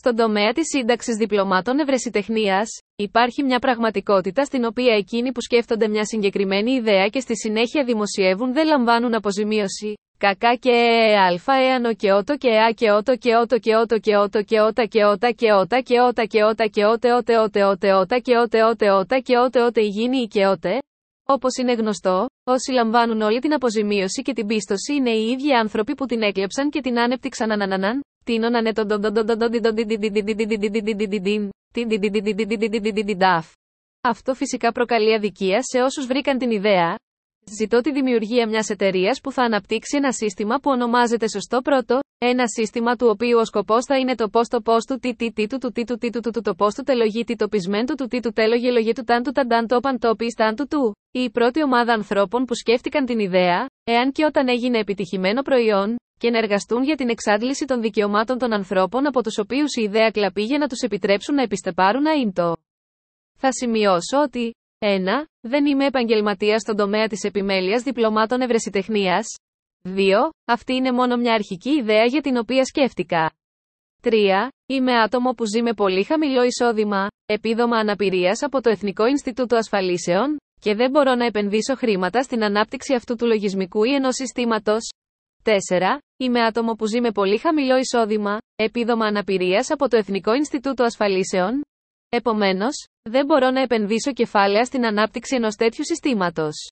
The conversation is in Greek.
Στον τομέα της σύνταξης διπλωμάτων ευρεσιτεχνίας, υπάρχει μια πραγματικότητα στην οποία εκείνοι που σκέφτονται μια συγκεκριμένη ιδέα και στη συνέχεια δημοσιεύουν δεν λαμβάνουν αποζημίωση. Κακά και αλφα εανο και ότο και α και ότο και ότο και ότο και ότο και ότα και ότα και ότα και ότα και ότα και ότε ότε ότε ότε ότα και ότε ότε ότα και ότε ότε ηγίνει και ότε. Όπως είναι γνωστό, όσοι λαμβάνουν όλη την αποζημίωση και την πίστοση είναι οι ίδιοι άνθρωποι που την έκλεψαν και την άνεπτυξαν αναναναν, τίνον ανέτον Αυτό φυσικά προκαλεί αδικία σε όσους βρήκαν την ιδέα, Ζητώ τη δημιουργία μια εταιρεία που θα αναπτύξει ένα σύστημα που ονομάζεται σωστό πρώτο, ένα σύστημα του οποίου ο σκοπός θα είναι το πώς το πώς του τι τι τι του του τι του τι του του το πώς του τελογή τι το πεισμέν του του τι του τέλογε λογή του ταν του ταν ταν το παν το πι ταν του του. Η πρώτη ομάδα ανθρώπων που σκέφτηκαν την ιδέα, εάν και όταν έγινε επιτυχημένο προϊόν, και να εργαστούν για την εξάντληση των δικαιωμάτων των ανθρώπων από τους οποίους η ιδέα κλαπεί για να τους επιτρέψουν να επιστεπάρουν το. Θα σημειώσω ότι, 1. Δεν είμαι επαγγελματίας στον τομέα της επιμέλειας διπλωμάτων ευρεσιτεχνίας. 2. Αυτή είναι μόνο μια αρχική ιδέα για την οποία σκέφτηκα. 3. Είμαι άτομο που ζει με πολύ χαμηλό εισόδημα, επίδομα αναπηρίας από το Εθνικό Ινστιτούτο Ασφαλίσεων, και δεν μπορώ να επενδύσω χρήματα στην ανάπτυξη αυτού του λογισμικού ή ενός συστήματος. 4. Είμαι άτομο που ζει με πολύ χαμηλό εισόδημα, επίδομα αναπηρίας από το Εθνικό Ινστιτούτο Ασφαλίσεων, Επομένως, δεν μπορώ να επενδύσω κεφάλαια στην ανάπτυξη ενός τέτοιου συστήματος.